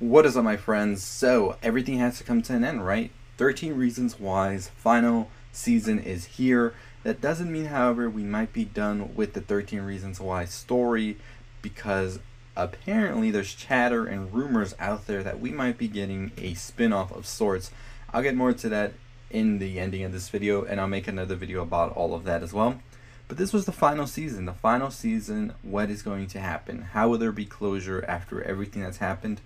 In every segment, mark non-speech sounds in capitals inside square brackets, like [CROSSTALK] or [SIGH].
What is up, my friends? So, everything has to come to an end, right? 13 Reasons Why's final season is here. That doesn't mean, however, we might be done with the 13 Reasons Why story because apparently there's chatter and rumors out there that we might be getting a spin off of sorts. I'll get more to that in the ending of this video, and I'll make another video about all of that as well. But this was the final season. The final season, what is going to happen? How will there be closure after everything that's happened?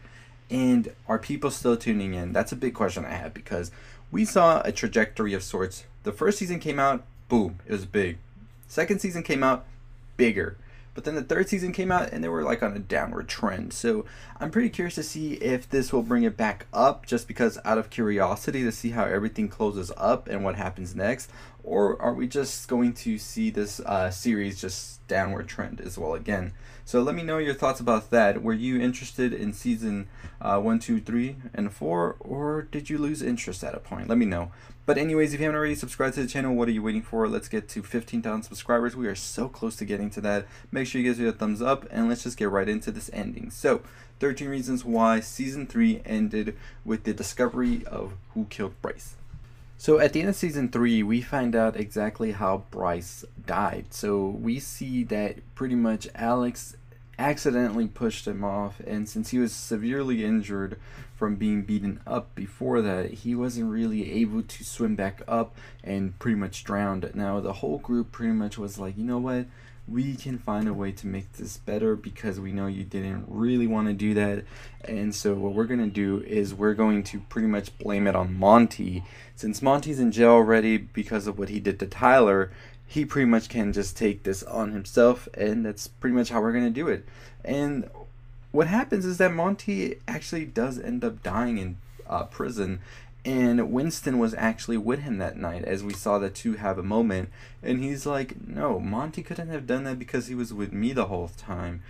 And are people still tuning in? That's a big question I have because we saw a trajectory of sorts. The first season came out, boom, it was big. Second season came out, bigger. But then the third season came out and they were like on a downward trend. So I'm pretty curious to see if this will bring it back up just because out of curiosity to see how everything closes up and what happens next. Or are we just going to see this uh, series just downward trend as well again? So let me know your thoughts about that. Were you interested in season uh, 1, 2, 3, and 4? Or did you lose interest at a point? Let me know. But anyways, if you haven't already subscribed to the channel, what are you waiting for? Let's get to 15,000 subscribers. We are so close to getting to that. Make sure you give a thumbs up, and let's just get right into this ending. So, 13 reasons why season 3 ended with the discovery of who killed Bryce. So at the end of season three, we find out exactly how Bryce died. So we see that pretty much Alex accidentally pushed him off, and since he was severely injured from being beaten up before that, he wasn't really able to swim back up and pretty much drowned. Now the whole group pretty much was like, you know what? we can find a way to make this better because we know you didn't really want to do that. And so, what we're going to do is we're going to pretty much blame it on Monty. Since Monty's in jail already because of what he did to Tyler, he pretty much can just take this on himself, and that's pretty much how we're going to do it. And what happens is that Monty actually does end up dying in uh, prison, and Winston was actually with him that night as we saw the two have a moment. And he's like, No, Monty couldn't have done that because he was with me the whole time.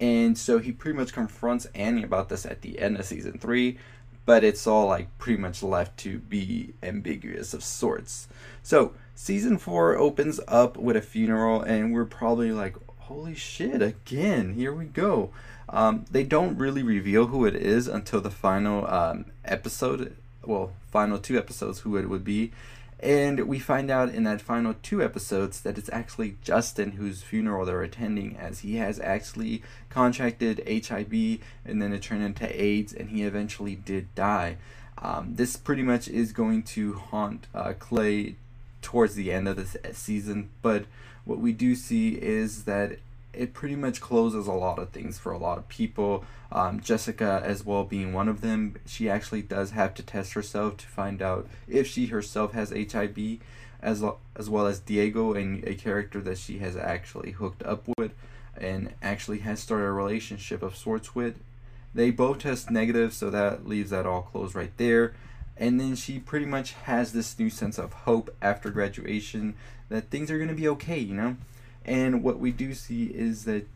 And so he pretty much confronts Ani about this at the end of season three. But it's all like pretty much left to be ambiguous of sorts. So season four opens up with a funeral, and we're probably like, Holy shit, again, here we go. Um, they don't really reveal who it is until the final um, episode well, final two episodes who it would be. And we find out in that final two episodes that it's actually Justin whose funeral they're attending, as he has actually contracted HIV and then it turned into AIDS, and he eventually did die. Um, this pretty much is going to haunt uh, Clay towards the end of this season, but what we do see is that it pretty much closes a lot of things for a lot of people. Um, Jessica, as well, being one of them, she actually does have to test herself to find out if she herself has HIV, as as well as Diego, and a character that she has actually hooked up with, and actually has started a relationship of sorts with. They both test negative, so that leaves that all closed right there. And then she pretty much has this new sense of hope after graduation that things are gonna be okay, you know. And what we do see is that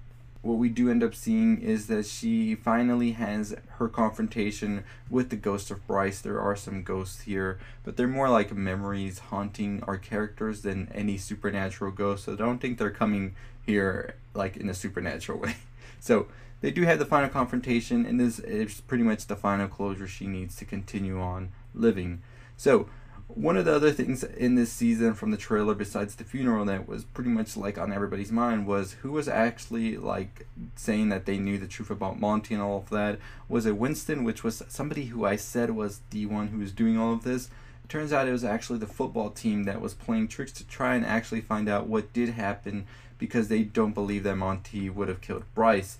what we do end up seeing is that she finally has her confrontation with the ghost of Bryce. There are some ghosts here, but they're more like memories haunting our characters than any supernatural ghosts. So I don't think they're coming here like in a supernatural [LAUGHS] way. So they do have the final confrontation, and this is pretty much the final closure she needs to continue on living. So one of the other things in this season from the trailer, besides the funeral, that was pretty much like on everybody's mind was who was actually like saying that they knew the truth about Monty and all of that. Was it Winston, which was somebody who I said was the one who was doing all of this? It turns out it was actually the football team that was playing tricks to try and actually find out what did happen because they don't believe that Monty would have killed Bryce.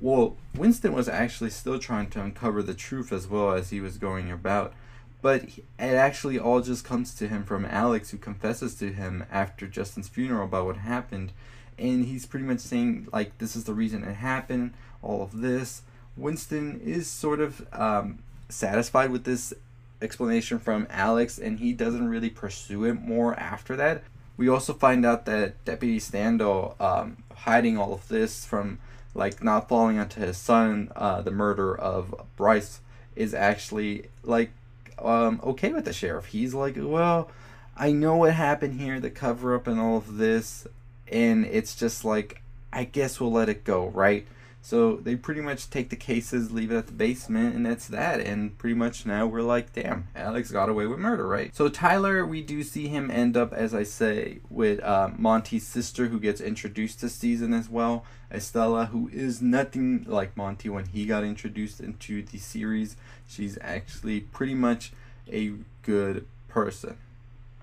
Well, Winston was actually still trying to uncover the truth as well as he was going about. But it actually all just comes to him from Alex, who confesses to him after Justin's funeral about what happened. And he's pretty much saying, like, this is the reason it happened, all of this. Winston is sort of um, satisfied with this explanation from Alex, and he doesn't really pursue it more after that. We also find out that Deputy Standall, um, hiding all of this from like not falling onto his son, uh, the murder of Bryce, is actually like um, okay with the sheriff. He's like, well, I know what happened here, the cover up and all of this, and it's just like, I guess we'll let it go, right? So they pretty much take the cases, leave it at the basement, and that's that. And pretty much now we're like, damn, Alex got away with murder, right? So Tyler, we do see him end up, as I say, with uh, Monty's sister, who gets introduced this season as well. Estela, who is nothing like Monty when he got introduced into the series. She's actually pretty much a good person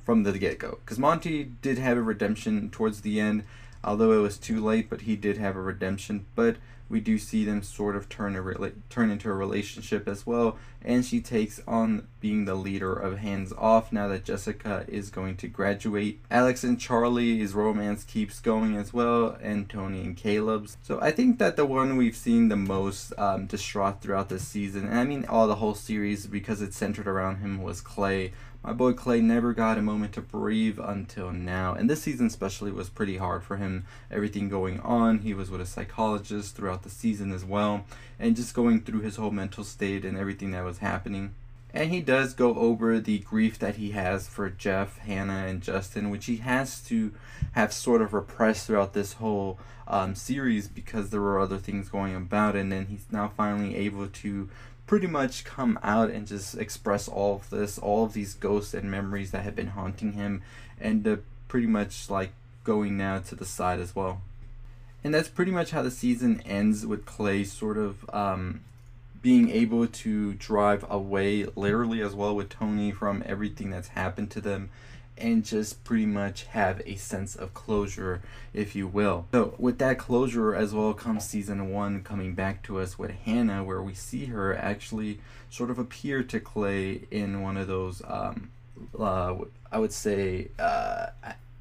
from the get go. Because Monty did have a redemption towards the end, although it was too late, but he did have a redemption. But we do see them sort of turn a turn into a relationship as well, and she takes on being the leader of Hands Off now that Jessica is going to graduate. Alex and Charlie's romance keeps going as well, and Tony and Caleb's. So I think that the one we've seen the most um, distraught throughout this season, and I mean all the whole series because it's centered around him, was Clay. My boy Clay never got a moment to breathe until now, and this season especially was pretty hard for him. Everything going on, he was with a psychologist throughout the season as well, and just going through his whole mental state and everything that was happening. And he does go over the grief that he has for Jeff, Hannah, and Justin, which he has to have sort of repressed throughout this whole um, series because there were other things going about. And then he's now finally able to pretty much come out and just express all of this, all of these ghosts and memories that have been haunting him, and uh, pretty much like going now to the side as well. And that's pretty much how the season ends with Clay sort of um, being able to drive away, literally as well, with Tony from everything that's happened to them and just pretty much have a sense of closure, if you will. So, with that closure as well comes season one coming back to us with Hannah, where we see her actually sort of appear to Clay in one of those, um, uh, I would say, uh,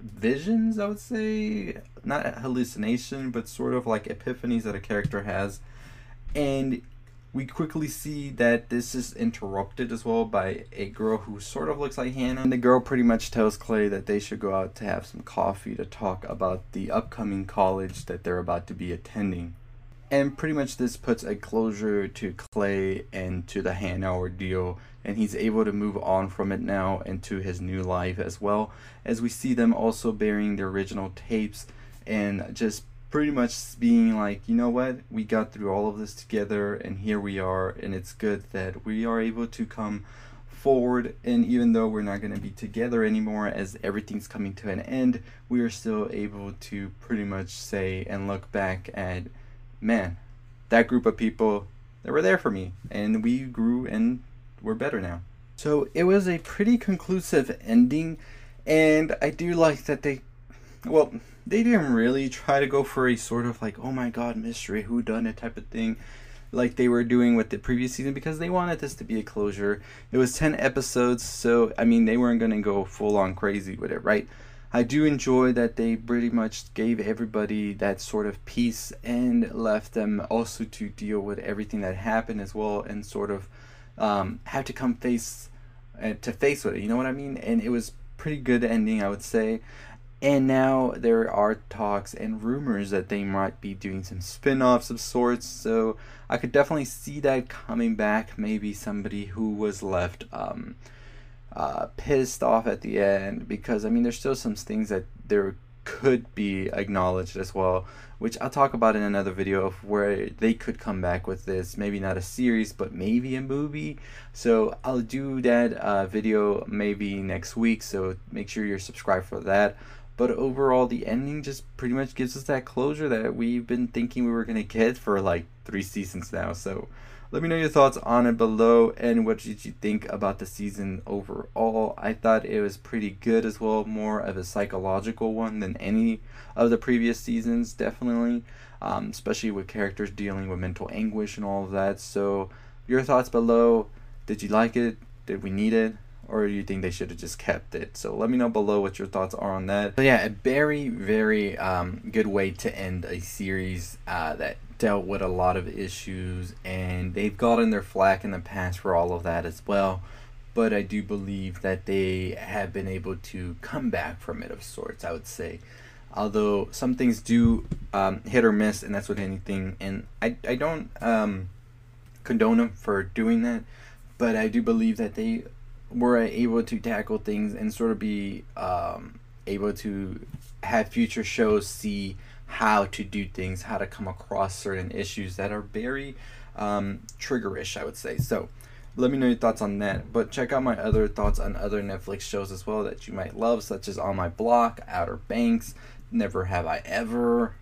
visions, I would say, not hallucination, but sort of like epiphanies that a character has. And we quickly see that this is interrupted as well by a girl who sort of looks like Hannah. And the girl pretty much tells Clay that they should go out to have some coffee to talk about the upcoming college that they're about to be attending. And pretty much this puts a closure to Clay and to the Hannah ordeal, and he's able to move on from it now into his new life as well. As we see them also burying the original tapes and just pretty much being like, you know what, we got through all of this together, and here we are, and it's good that we are able to come forward. And even though we're not going to be together anymore, as everything's coming to an end, we are still able to pretty much say and look back at, man, that group of people that were there for me, and we grew and we're better now. So it was a pretty conclusive ending, and I do like that they, well, they didn't really try to go for a sort of like, oh my god, mystery, who done it type of thing, like they were doing with the previous season because they wanted this to be a closure. It was 10 episodes, so I mean, they weren't going to go full on crazy with it, right? I do enjoy that they pretty much gave everybody that sort of peace and left them also to deal with everything that happened as well and sort of um, have to come face uh, to face with it. You know what I mean? And it was pretty good ending, I would say. And now there are talks and rumors that they might be doing some spin offs of sorts. So I could definitely see that coming back. Maybe somebody who was left um, uh, pissed off at the end. Because, I mean, there's still some things that there could be acknowledged as well, which I'll talk about in another video of where they could come back with this. Maybe not a series, but maybe a movie. So I'll do that uh, video maybe next week. So make sure you're subscribed for that. But overall, the ending just pretty much gives us that closure that we've been thinking we were going to get for like three seasons now. So let me know your thoughts on it below and what did you think about the season overall. I thought it was pretty good as well, more of a psychological one than any of the previous seasons, definitely. Um, especially with characters dealing with mental anguish and all of that. So, your thoughts below. Did you like it? Did we need it? Or do you think they should have just kept it? So let me know below what your thoughts are on that. But yeah, a very, very um, good way to end a series uh, that dealt with a lot of issues, and they've gotten their flack in the past for all of that as well. But I do believe that they have been able to come back from it of sorts, I would say. Although some things do um, hit or miss, and that's with anything, and I, I don't um, condone them for doing that, but I do believe that they were able to tackle things and sort of be um, able to have future shows see how to do things, how to come across certain issues that are very um, triggerish, I would say. So let me know your thoughts on that. But check out my other thoughts on other Netflix shows as well that you might love, such as On My Block, Outer Banks, Never Have I Ever.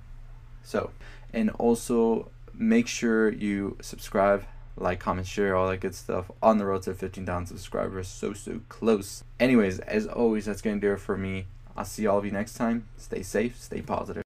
So, and also make sure you subscribe, like, comment, share, all that good stuff on the road to 15,000 subscribers. So, so close. Anyways, as always, that's going to do it for me. I'll see all of you next time. Stay safe, stay positive.